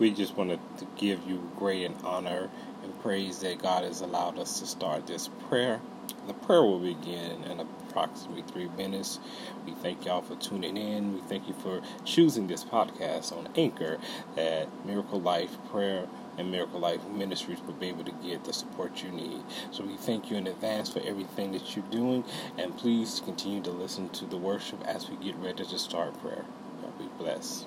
We just wanted to give you great and honor and praise that God has allowed us to start this prayer. The prayer will begin in approximately three minutes. We thank y'all for tuning in. We thank you for choosing this podcast on Anchor that Miracle Life Prayer and Miracle Life Ministries will be able to get the support you need. So we thank you in advance for everything that you're doing, and please continue to listen to the worship as we get ready to start prayer. God be blessed.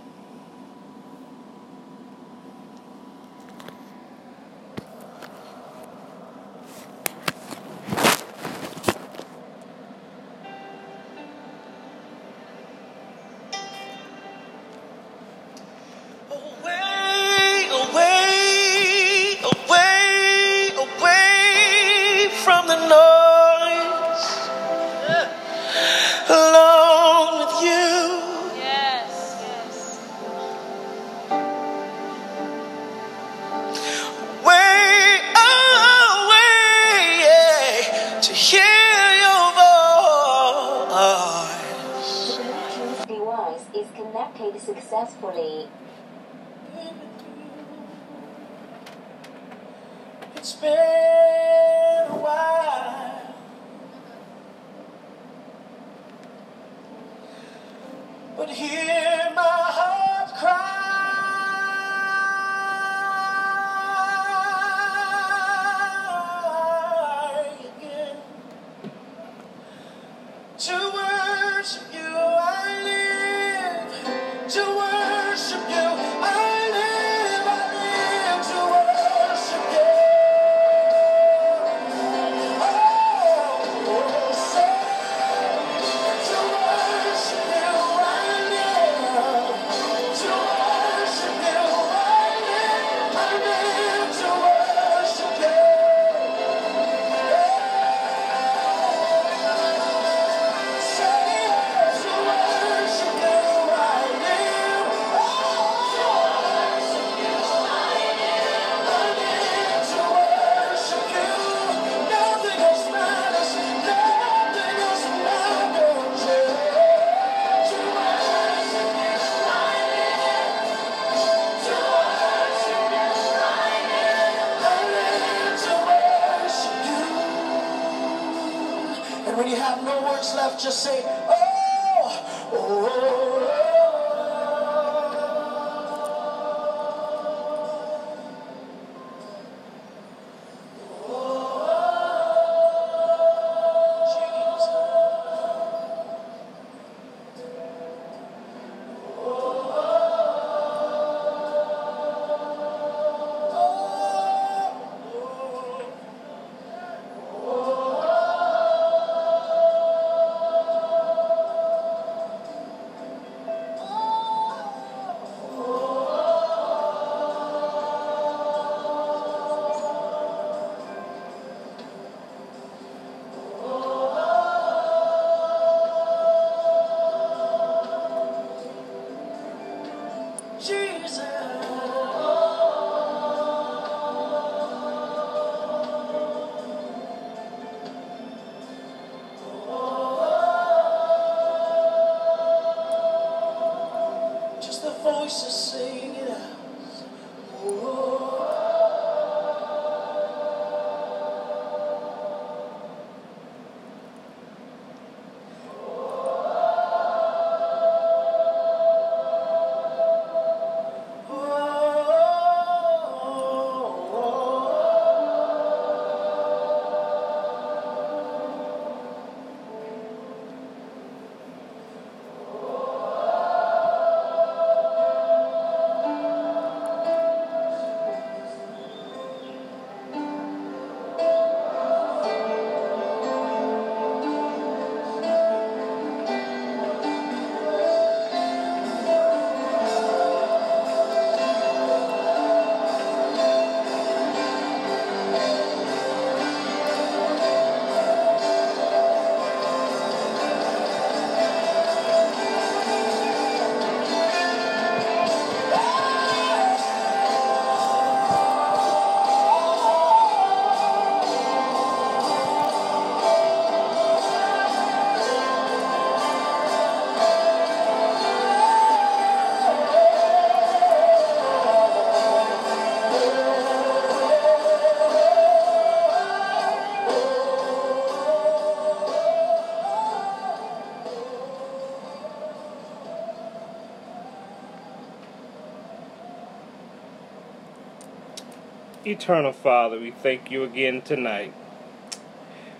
Eternal Father, we thank you again tonight.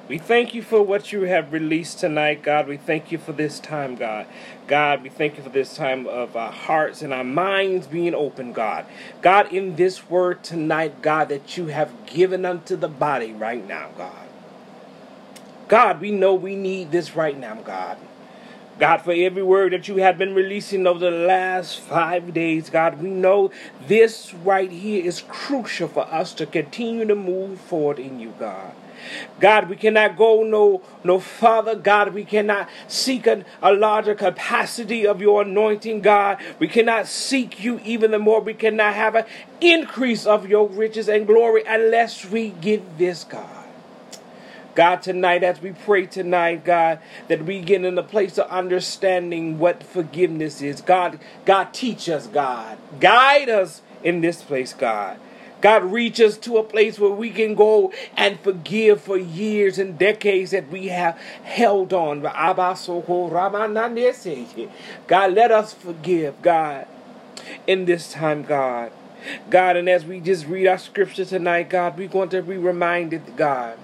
We thank you for what you have released tonight, God. We thank you for this time, God. God, we thank you for this time of our hearts and our minds being open, God. God, in this word tonight, God, that you have given unto the body right now, God. God, we know we need this right now, God. God, for every word that you have been releasing over the last five days, God, we know this right here is crucial for us to continue to move forward in you, God. God, we cannot go no no farther. God, we cannot seek a, a larger capacity of your anointing, God. We cannot seek you even the more. We cannot have an increase of your riches and glory unless we get this, God. God, tonight, as we pray tonight, God, that we get in a place of understanding what forgiveness is. God, God, teach us, God. Guide us in this place, God. God, reach us to a place where we can go and forgive for years and decades that we have held on. God, let us forgive, God, in this time, God. God, and as we just read our scripture tonight, God, we're going to be reminded, God,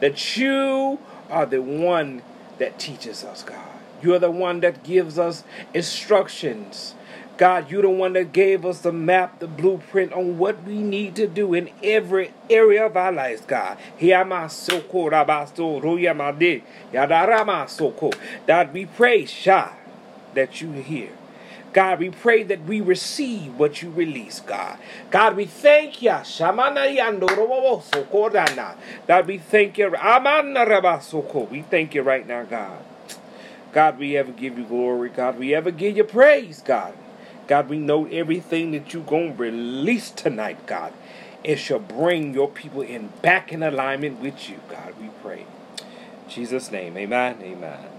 that you are the one that teaches us, God. You're the one that gives us instructions. God, you're the one that gave us the map, the blueprint on what we need to do in every area of our lives, God. God, we pray, Shah, that you hear. God, we pray that we receive what you release, God. God, we thank you. God, we thank you. We thank you right now, God. God, we ever give you glory. God, we ever give you praise, God. God, we know everything that you're going to release tonight, God. It shall bring your people in back in alignment with you, God. We pray. In Jesus' name, amen, amen.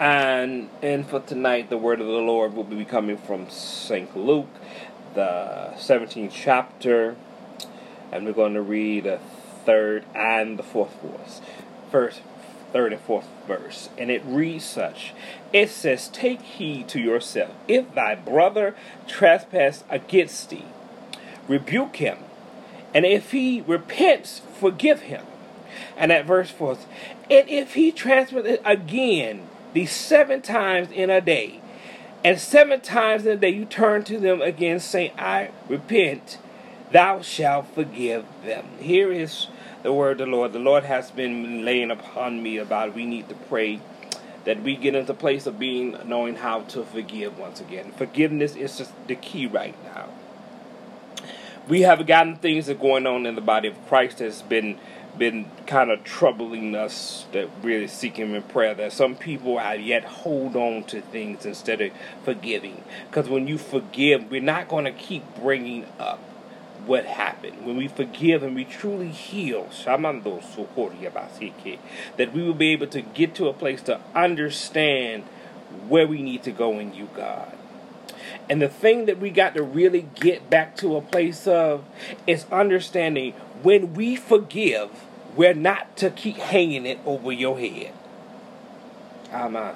And and for tonight, the word of the Lord will be coming from St. Luke, the 17th chapter, and we're going to read the third and the fourth verse. First, third and fourth verse, and it reads such. It says, "Take heed to yourself. If thy brother trespass against thee, rebuke him, and if he repents, forgive him." And at verse four, and if he trespass again these seven times in a day, and seven times in a day you turn to them again, saying, I repent, thou shalt forgive them. Here is the word of the Lord. The Lord has been laying upon me about we need to pray that we get into place of being knowing how to forgive once again. Forgiveness is just the key right now. We have gotten things that are going on in the body of Christ that's been been kind of troubling us that really seek him in prayer that some people are yet hold on to things instead of forgiving. Because when you forgive we're not going to keep bringing up what happened. When we forgive and we truly heal that we will be able to get to a place to understand where we need to go in you god. And the thing that we got to really get back to a place of is understanding when we forgive, we're not to keep hanging it over your head. Amen.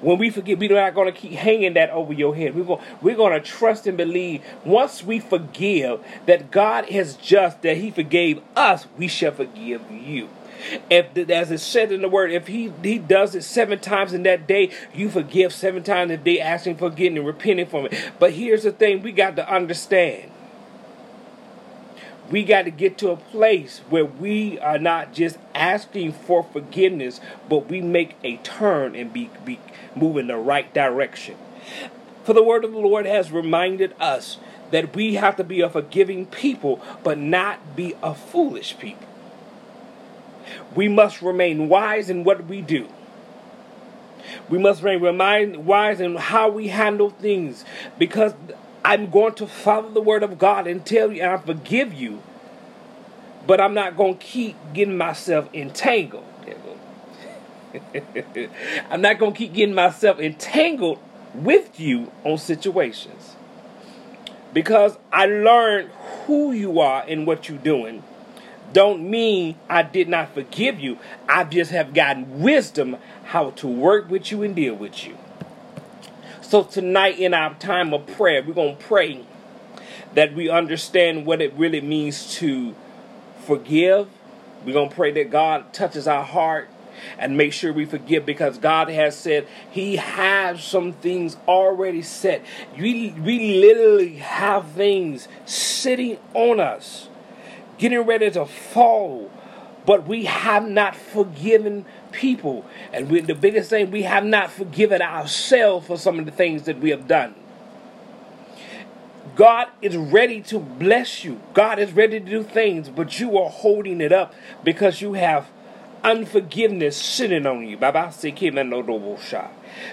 When we forgive, we're not going to keep hanging that over your head. We're going, we're going to trust and believe once we forgive that God is just, that He forgave us, we shall forgive you. If as it said in the word, if he he does it seven times in that day, you forgive seven times a day, asking for getting and repenting from it. But here's the thing: we got to understand. We got to get to a place where we are not just asking for forgiveness, but we make a turn and be, be move in the right direction. For the word of the Lord has reminded us that we have to be a forgiving people, but not be a foolish people. We must remain wise in what we do. We must remain wise in how we handle things because I'm going to follow the word of God and tell you, and I forgive you, but I'm not going to keep getting myself entangled. I'm not going to keep getting myself entangled with you on situations because I learned who you are and what you're doing don't mean I did not forgive you. I just have gotten wisdom how to work with you and deal with you. So tonight in our time of prayer, we're going to pray that we understand what it really means to forgive. We're going to pray that God touches our heart and make sure we forgive because God has said He has some things already set. We, we literally have things sitting on us, getting ready to fall, but we have not forgiven people. And we, the biggest thing, we have not forgiven ourselves for some of the things that we have done. God is ready to bless you. God is ready to do things, but you are holding it up because you have unforgiveness sitting on you.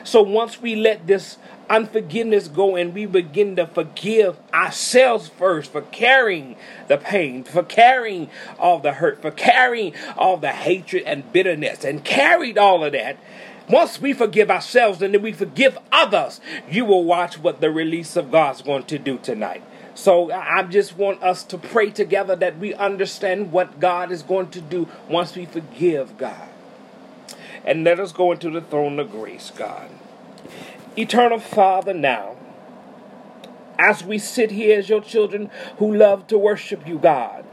So once we let this unforgiveness go and we begin to forgive ourselves first for carrying the pain, for carrying all the hurt, for carrying all the hatred and bitterness, and carried all of that. Once we forgive ourselves and then we forgive others, you will watch what the release of God's going to do tonight. So I just want us to pray together that we understand what God is going to do once we forgive God. And let us go into the throne of grace, God. Eternal Father, now, as we sit here as your children who love to worship you, God,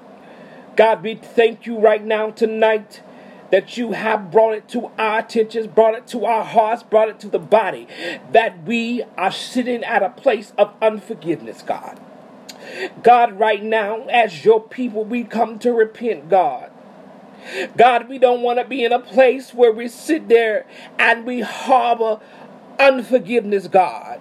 God, we thank you right now tonight that you have brought it to our attentions, brought it to our hearts, brought it to the body, that we are sitting at a place of unforgiveness, God. God, right now, as your people, we come to repent, God. God, we don't want to be in a place where we sit there and we harbor unforgiveness, God.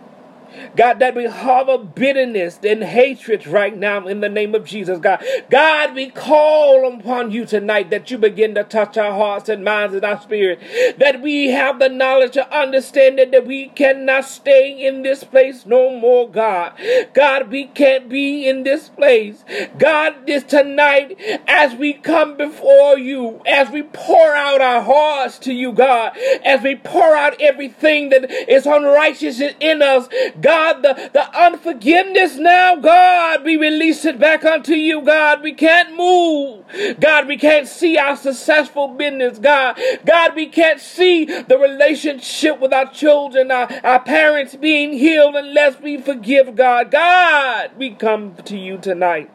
God, that we harbor bitterness and hatred right now in the name of Jesus, God. God, we call upon you tonight that you begin to touch our hearts and minds and our spirit. That we have the knowledge to understand that we cannot stay in this place no more, God. God, we can't be in this place. God, this tonight, as we come before you, as we pour out our hearts to you, God, as we pour out everything that is unrighteous in us, God, the, the unforgiveness now, God, we release it back unto you, God. We can't move. God, we can't see our successful business, God. God, we can't see the relationship with our children, our, our parents being healed unless we forgive, God. God, we come to you tonight.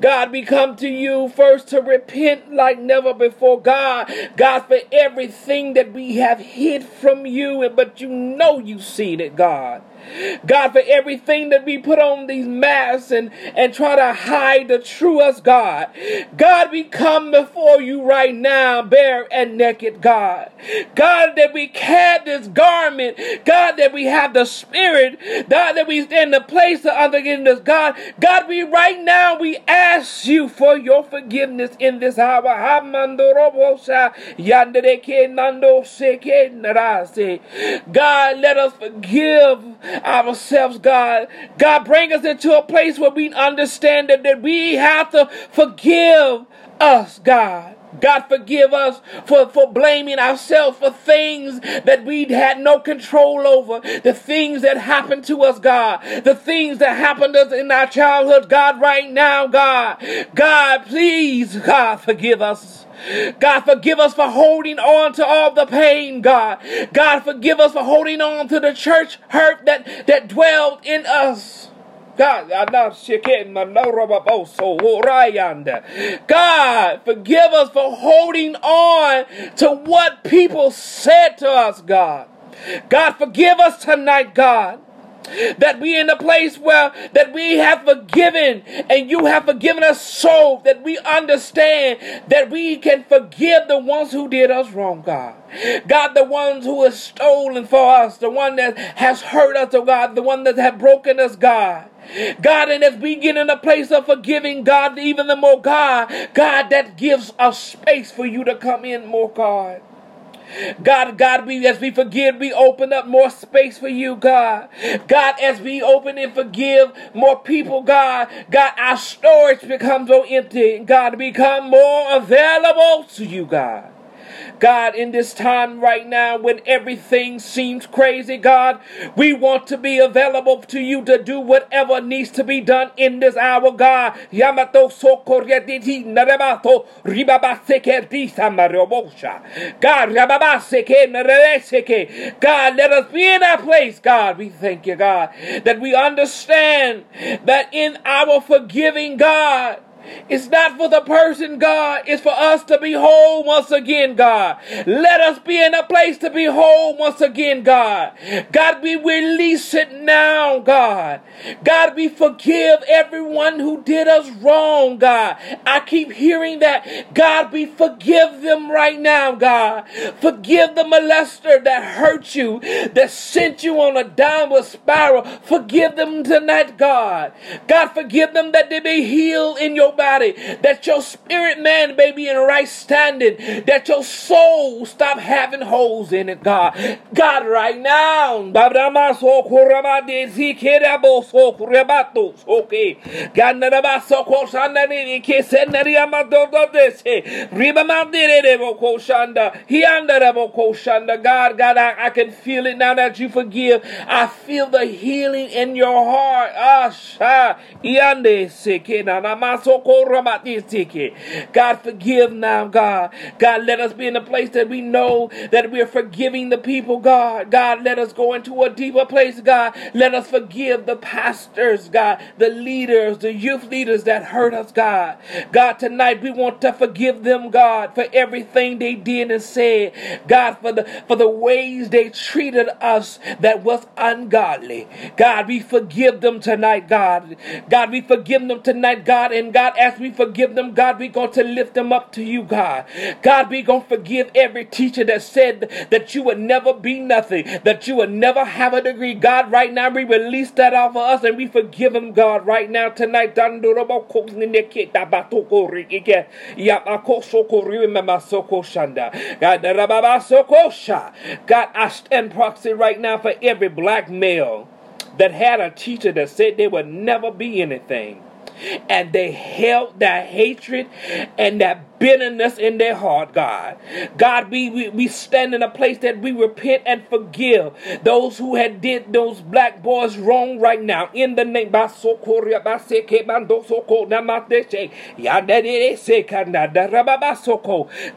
God, we come to you first to repent like never before. God, God, for everything that we have hid from you, but you know you've seen it, God. God, for everything that we put on these masks and, and try to hide the true us, God. God, we come before you right now, bare and naked, God. God, that we have this garment. God, that we have the spirit. God, that we in the place of unforgiveness. God, God, we right now, we ask you for your forgiveness in this hour. God, let us forgive ourselves, God. God, bring us into a place where we understand that, that we have to forgive us, God. God, forgive us for, for blaming ourselves for things that we had no control over. The things that happened to us, God. The things that happened to us in our childhood, God, right now, God. God, please, God, forgive us. God, forgive us for holding on to all the pain, God. God, forgive us for holding on to the church hurt that, that dwelled in us. God. God, forgive us for holding on to what people said to us, God. God, forgive us tonight, God that we in a place where that we have forgiven and you have forgiven us so that we understand that we can forgive the ones who did us wrong, God. God, the ones who have stolen for us, the one that has hurt us, oh God, the one that have broken us, God. God, and as we get in a place of forgiving, God, even the more, God, God, that gives us space for you to come in more, God. God, God, we as we forgive, we open up more space for you, God. God, as we open and forgive more people, God, God, our storage becomes so empty. God, become more available to you, God. God, in this time right now when everything seems crazy, God, we want to be available to you to do whatever needs to be done in this hour, God. Yamato. God. God, let us be in that place, God. We thank you, God, that we understand that in our forgiving, God, it's not for the person, God. It's for us to be whole once again, God. Let us be in a place to be whole once again, God. God, we release it now, God. God, we forgive everyone who did us wrong, God. I keep hearing that. God, we forgive them right now, God. Forgive the molester that hurt you, that sent you on a downward spiral. Forgive them tonight, God. God, forgive them that they may heal in your body, that your spirit man may be in right standing, that your soul stop having holes in it, God. God, right now, God, God, I, I can feel it now that you forgive. I feel the healing in your heart. Ah, God, forgive now, God. God, let us be in a place that we know that we're forgiving the people, God. God, let us go into a deeper place, God. Let us forgive the pastors, God, the leaders, the youth leaders that hurt us, God. God, tonight we want to forgive them, God, for everything they did and said. God, for the for the ways they treated us that was ungodly. God, we forgive them tonight, God. God, we forgive them tonight, God. And God, as we forgive them, God, we're going to lift them up to you, God. God, we're going to forgive every teacher that said that you would never be nothing, that you would never have a degree. God, right now we release that off of us and we forgive them, God, right now tonight. God, I stand proxy right now for every black male that had a teacher that said they would never be anything. And they held that hatred and that bitterness in their heart, God. God, we, we, we stand in a place that we repent and forgive those who had did those black boys wrong right now. In the name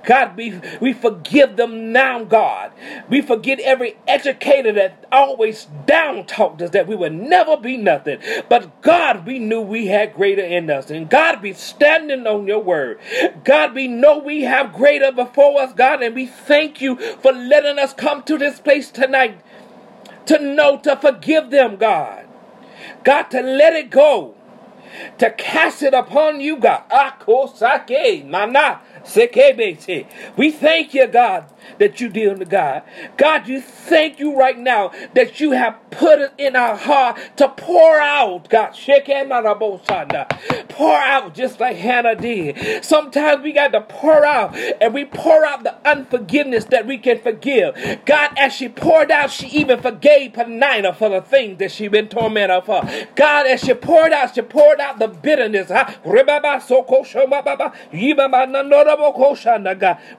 God, we, we forgive them now, God. We forget every educator that always down talked us that we would never be nothing. But God, we knew we had greater in us. And God, be standing on your word. God, we know we have greater before us, God, and we thank you for letting us come to this place tonight to know to forgive them, God. God, to let it go, to cast it upon you, God. We thank you, God, that you deal with God. God, you thank you right now that you have put it in our heart to pour out, God. Pour out just like Hannah did. Sometimes we got to pour out and we pour out the unforgiveness that we can forgive. God, as she poured out, she even forgave Penina for the things that she been tormented for. God, as she poured out, she poured out the bitterness.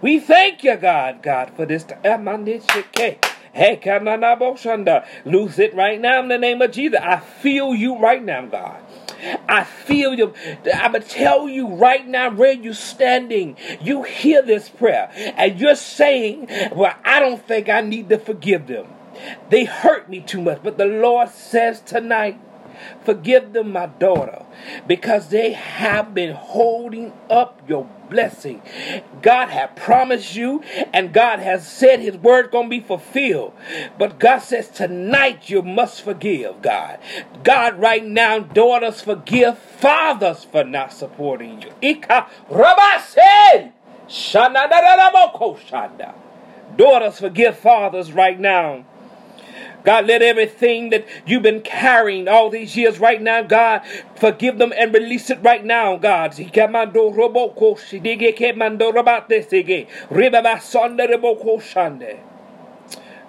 We thank you, God, God, for this. Eh, hey, Kananaboshanda. Lose it right now in the name of Jesus. I feel you right now, God. I feel you. I'm going to tell you right now where you're standing. You hear this prayer and you're saying, Well, I don't think I need to forgive them. They hurt me too much. But the Lord says tonight, Forgive them, my daughter, because they have been holding up your blessing. God has promised you, and God has said His word gonna be fulfilled. But God says tonight you must forgive, God. God, right now, daughters forgive fathers for not supporting you. Ika. Daughters forgive fathers right now God, let everything that you've been carrying all these years right now, God, forgive them and release it right now, God.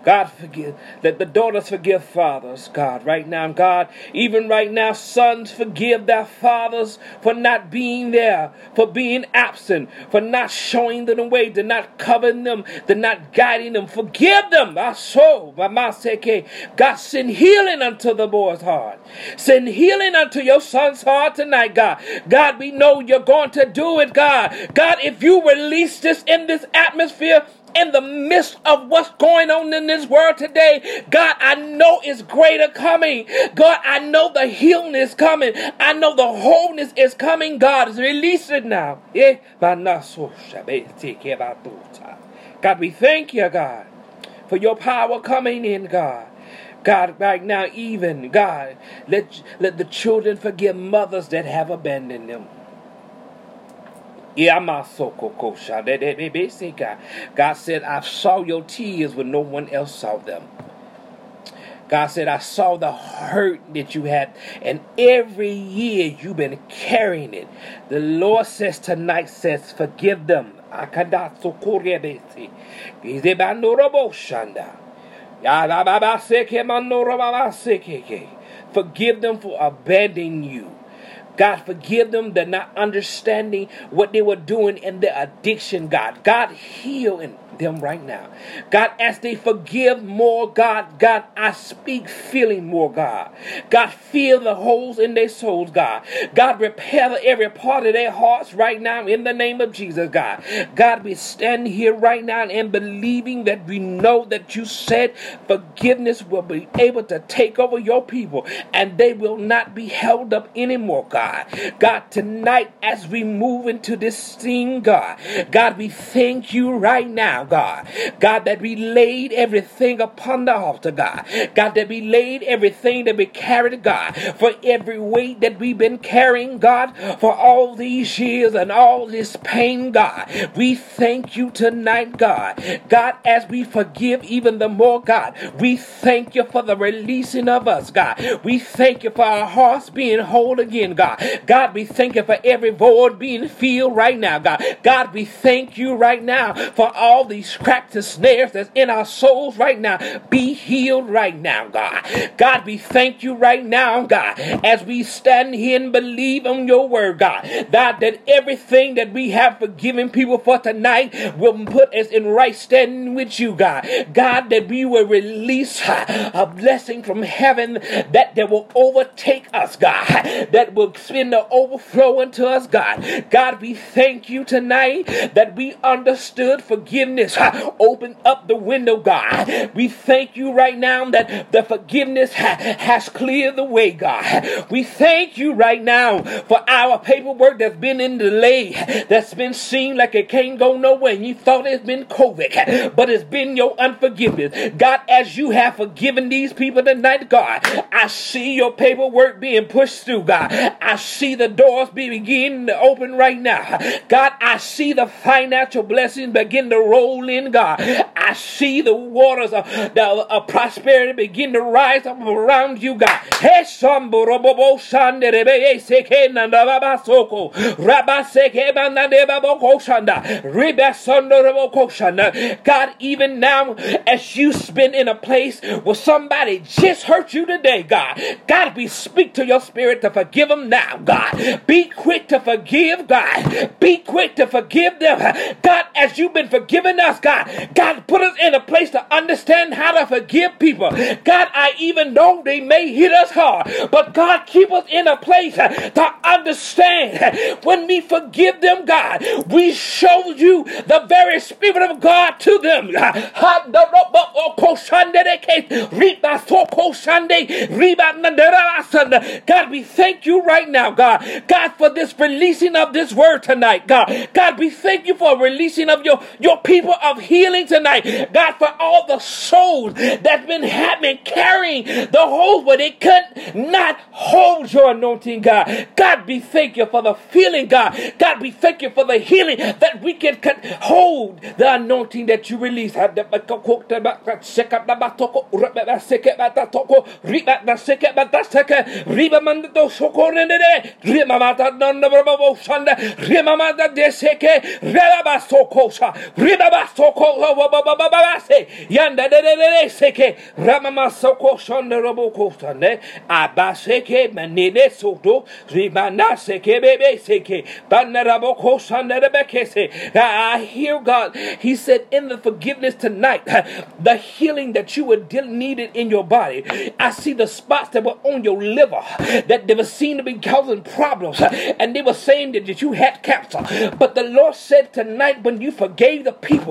God forgive. Let the daughters forgive fathers, God, right now. God, even right now, sons forgive their fathers for not being there, for being absent, for not showing them the way, to not covering them, to not guiding them. Forgive them. I so, God, send healing unto the boy's heart. Send healing unto your son's heart tonight, God. God, we know you're going to do it, God. God, if you release this in this atmosphere, in the midst of what's going on in this world today, God, I know it's greater coming. God, I know the healing is coming. I know the wholeness is coming. God, is release it now. Eh, God, we thank you, God, for your power coming in, God. God, right now, even, God, let, let the children forgive mothers that have abandoned them. God said, I saw your tears when no one else saw them. God said, I saw the hurt that you had, and every year you've been carrying it. The Lord says tonight, says, forgive them. Forgive them for abandoning you. God, forgive them. They're not understanding what they were doing in their addiction, God. God, heal in them right now. God, as they forgive more, God, God, I speak feeling more, God. God, fill the holes in their souls, God. God, repair every part of their hearts right now in the name of Jesus, God. God, we stand here right now and believing that we know that you said forgiveness will be able to take over your people and they will not be held up anymore, God. God, tonight as we move into this thing, God, God, we thank you right now, God. God, that we laid everything upon the altar, God. God, that we laid everything that we carried, God, for every weight that we've been carrying, God, for all these years and all this pain, God. We thank you tonight, God. God, as we forgive even the more, God, we thank you for the releasing of us, God. We thank you for our hearts being whole again, God. God, we thank you for every void being filled right now, God. God, we thank you right now for all these cracked snares that's in our souls right now. Be healed right now, God. God, we thank you right now, God, as we stand here and believe on your word, God. God, that everything that we have forgiven people for tonight will put us in right standing with you, God. God, that we will release a blessing from heaven that, that will overtake us, God. That will spin the overflow into us, God. God, we thank you tonight that we understood forgiveness Open up the window, God. We thank you right now that the forgiveness has cleared the way, God. We thank you right now for our paperwork that's been in delay, that's been seen like it can't go nowhere. You thought it's been COVID, but it's been your unforgiveness. God, as you have forgiven these people tonight, God, I see your paperwork being pushed through, God. I see the doors be beginning to open right now. God, I see the financial blessings begin to roll in, God. I see the waters of, the, of prosperity begin to rise up around you, God. God, even now, as you spin in a place where somebody just hurt you today, God, God, we speak to your spirit to forgive them now, God. Be quick to forgive, God. Be quick to forgive them, God, as you've been forgiving us, God. God, put us in a place to understand how to forgive people. God, I even know they may hit us hard, but God, keep us in a place to understand when we forgive them, God, we show you the very Spirit of God to them. God, we thank you right now, God. God, for this releasing of this word tonight, God. God, we thank you for releasing of your, your people of healing tonight. God, for all the souls that's been having, carrying the holes where they could not hold your anointing, God. God, we thank you for the feeling, God. God, we thank you for the healing that we can hold the anointing that you release. ribabasoko yanda de de de seke ramamasoko shanda roboko shanda abaseke manene soto rimana seke bebe seke banaraboko shanda rebekese I hear God. He said in the forgiveness tonight the healing that you were de- needed in your body I see the spots that were on your liver that they were seen to be causing problems and they were saying that you had cancer. But the Lord said tonight when you forgave the people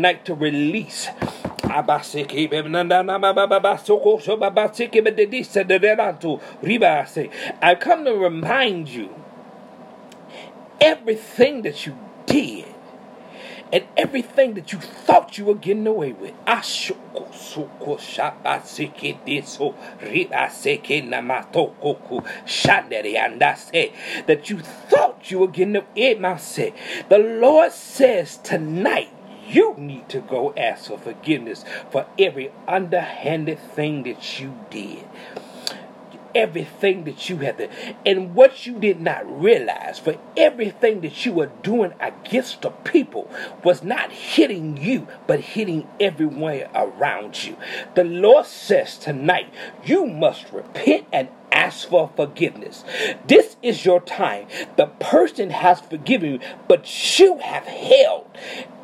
night to release I come to remind you everything that you did and everything that you thought you were getting away with. That you thought you were getting away. with. The Lord says tonight you need to go ask for forgiveness for every underhanded thing that you did. Everything that you had to, and what you did not realize, for everything that you were doing against the people was not hitting you, but hitting everyone around you. The Lord says tonight, you must repent and ask for forgiveness. This is your time. The person has forgiven you, but you have held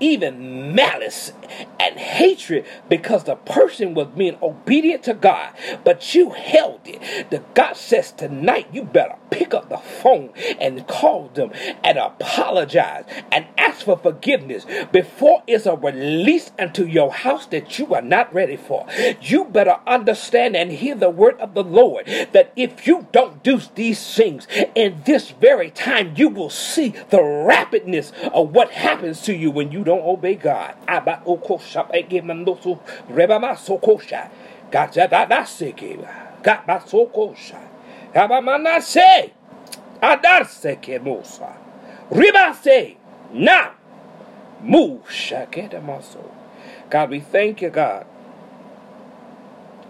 even malice and hatred because the person was being obedient to God, but you held it. The God says tonight you better pick up the phone and call them and apologize and ask for forgiveness before it's a release into your house that you are not ready for. You better understand and hear the word of the Lord that if you don't do these things in this very time, you will see the rapidness of what happens to you when you don't obey God. Shaketa maso. God, we thank you, God.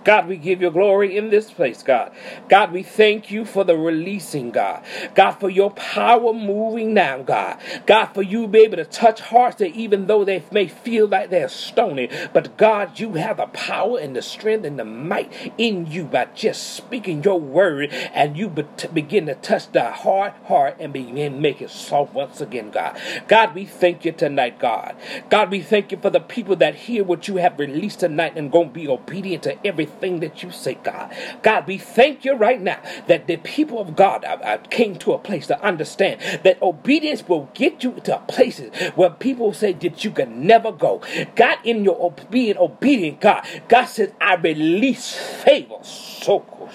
God, we give you glory in this place, God. God, we thank you for the releasing, God. God, for your power moving now, God. God, for you be able to touch hearts that even though they may feel like they're stony, but God, you have the power and the strength and the might in you by just speaking your word, and you be- begin to touch the hard heart and begin make it soft once again, God. God, we thank you tonight, God. God, we thank you for the people that hear what you have released tonight and going to be obedient to everything that you say, God. God, we thank you right now that the people of God uh, uh, came to a place to understand that obedience will get you to places where people say that you can never go. God, in your being obedient, God, God says, I release favor. So cool.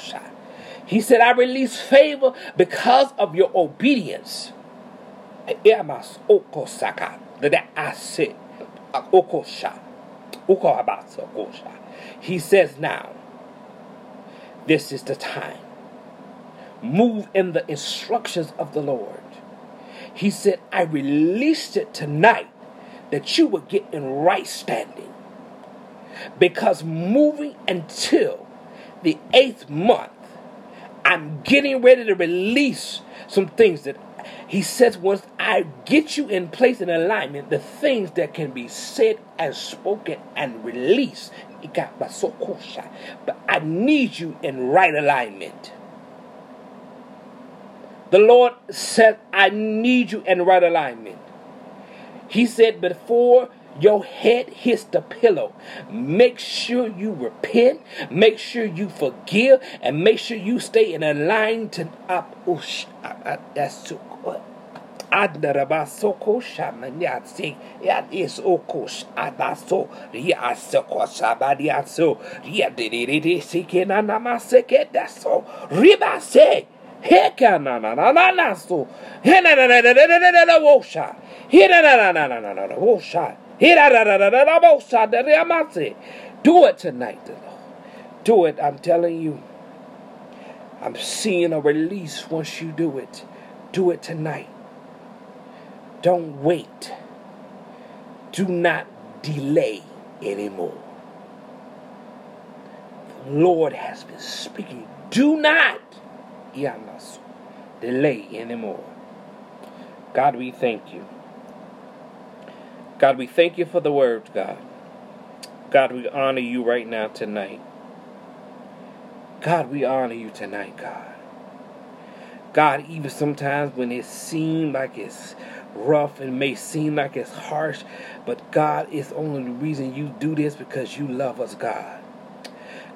He said, I release favor because of your obedience. That I said. He says now, this is the time. Move in the instructions of the Lord. He said, I released it tonight that you would get in right standing. Because moving until the eighth month, I'm getting ready to release some things that he says once I get you in place and alignment, the things that can be said and spoken and released. It got my so. But I need you in right alignment. The Lord said, I need you in right alignment. He said, before your head hits the pillow, make sure you repent, make sure you forgive, and make sure you stay in a line to up. Oh, I- I- uh, uh, that's too good. Ribase Heka na na na na na so. He na na na na na na na wosha. He na na na na na na na na wosha. Do it tonight, the Lord. Do it. I'm telling you. I'm seeing a release once you do it. Do it tonight. Don't wait. Do not delay anymore. The Lord has been speaking. Do not delay anymore. God, we thank you. God, we thank you for the word, God. God, we honor you right now tonight. God, we honor you tonight, God. God, even sometimes when it seems like it's rough and may seem like it's harsh, but God, it's only the reason you do this because you love us, God.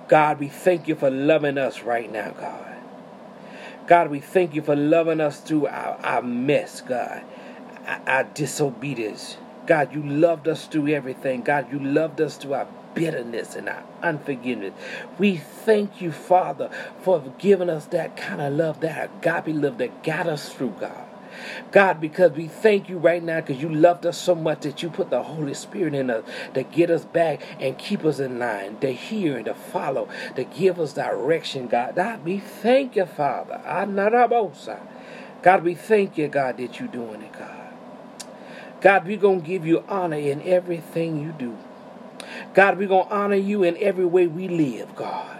God, we thank you for loving us right now, God. God, we thank you for loving us through our, our mess, God, our, our disobedience. God, you loved us through everything. God, you loved us through our bitterness and our unforgiveness. We thank you, Father, for giving us that kind of love, that agape love that got us through, God. God, because we thank you right now because you loved us so much that you put the Holy Spirit in us to get us back and keep us in line, to hear and to follow, to give us direction, God. God, we thank you, Father. God, we thank you, God, that you're doing it, God. God, we're going to give you honor in everything you do. God, we're going to honor you in every way we live, God.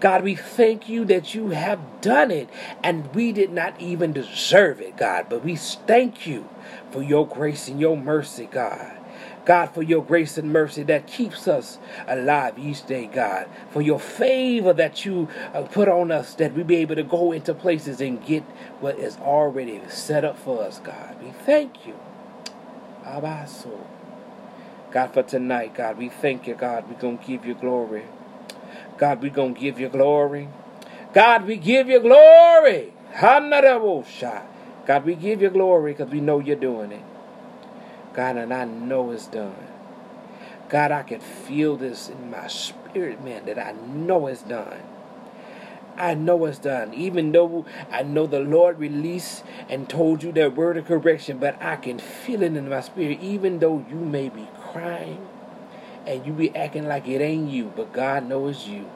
God, we thank you that you have done it and we did not even deserve it, God. But we thank you for your grace and your mercy, God. God, for your grace and mercy that keeps us alive each day, God. For your favor that you uh, put on us that we be able to go into places and get what is already set up for us, God. We thank you. Abaso. God, for tonight, God, we thank you, God. We're going to give you glory. God, we're going to give you glory. God, we give you glory. God, we give you glory because we know you're doing it. God, and I know it's done. God, I can feel this in my spirit, man, that I know it's done. I know it's done. Even though I know the Lord released and told you that word of correction, but I can feel it in my spirit, even though you may be crying and you be acting like it ain't you, but God knows you.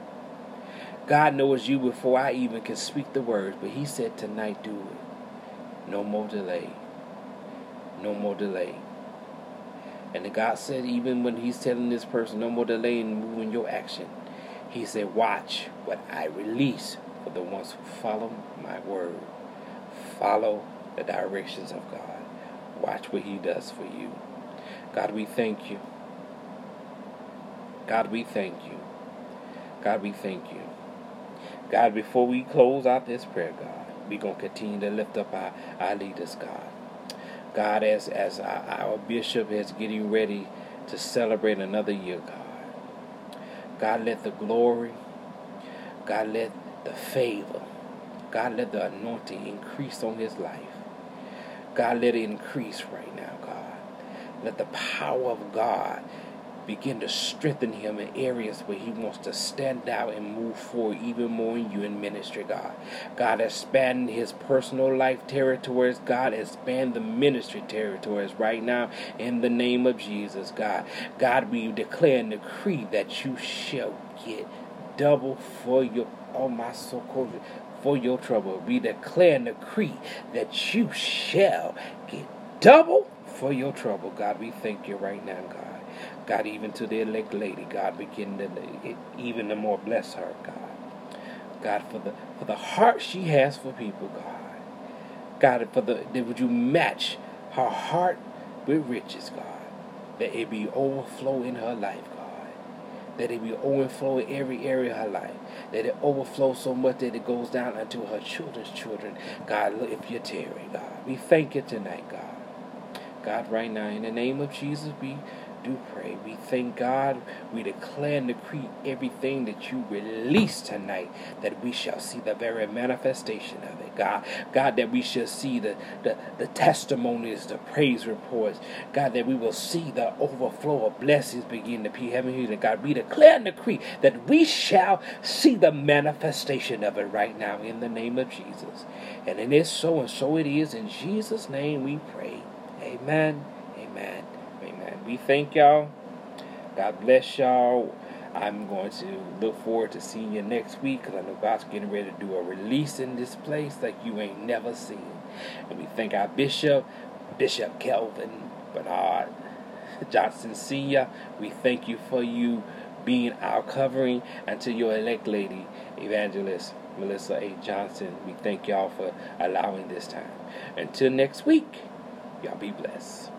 God knows you before I even can speak the words, but He said tonight, do it. No more delay. No more delay. And God said, even when He's telling this person, no more delay in moving your action, He said, watch what I release for the ones who follow my word. Follow the directions of God. Watch what He does for you. God, we thank you. God, we thank you. God, we thank you. God, before we close out this prayer, God, we're going to continue to lift up our, our leaders, God. God, as, as our, our bishop is getting ready to celebrate another year, God. God, let the glory, God, let the favor, God, let the anointing increase on his life. God, let it increase right now, God. Let the power of God begin to strengthen him in areas where he wants to stand out and move forward even more in you in ministry, God. God, expand his personal life territories. God, expand the ministry territories right now in the name of Jesus, God. God, we declare and decree that you shall get double for your, oh my soul, for your trouble. We declare and decree that you shall get double for your trouble. God, we thank you right now, God. God, even to the elect lady, God, begin to even the more bless her, God. God, for the for the heart she has for people, God. God, for the would you match her heart with riches, God. That it be overflow in her life, God. That it be overflow in every area of her life. That it overflows so much that it goes down unto her children's children. God, if you're tearing, God. We thank you tonight, God. God, right now, in the name of Jesus, we do pray. We thank God. We declare and decree everything that you release tonight, that we shall see the very manifestation of it, God. God, that we shall see the, the, the testimonies, the praise reports. God, that we will see the overflow of blessings begin to be heaven here. God, we declare and decree that we shall see the manifestation of it right now in the name of Jesus. And it is so, and so it is. In Jesus' name we pray. Amen. Amen. We thank y'all. God bless y'all. I'm going to look forward to seeing you next week because I know God's getting ready to do a release in this place like you ain't never seen. And we thank our bishop, Bishop Kelvin Bernard Johnson Sr. We thank you for you being our covering until your elect lady, Evangelist Melissa A. Johnson. We thank y'all for allowing this time. Until next week, y'all be blessed.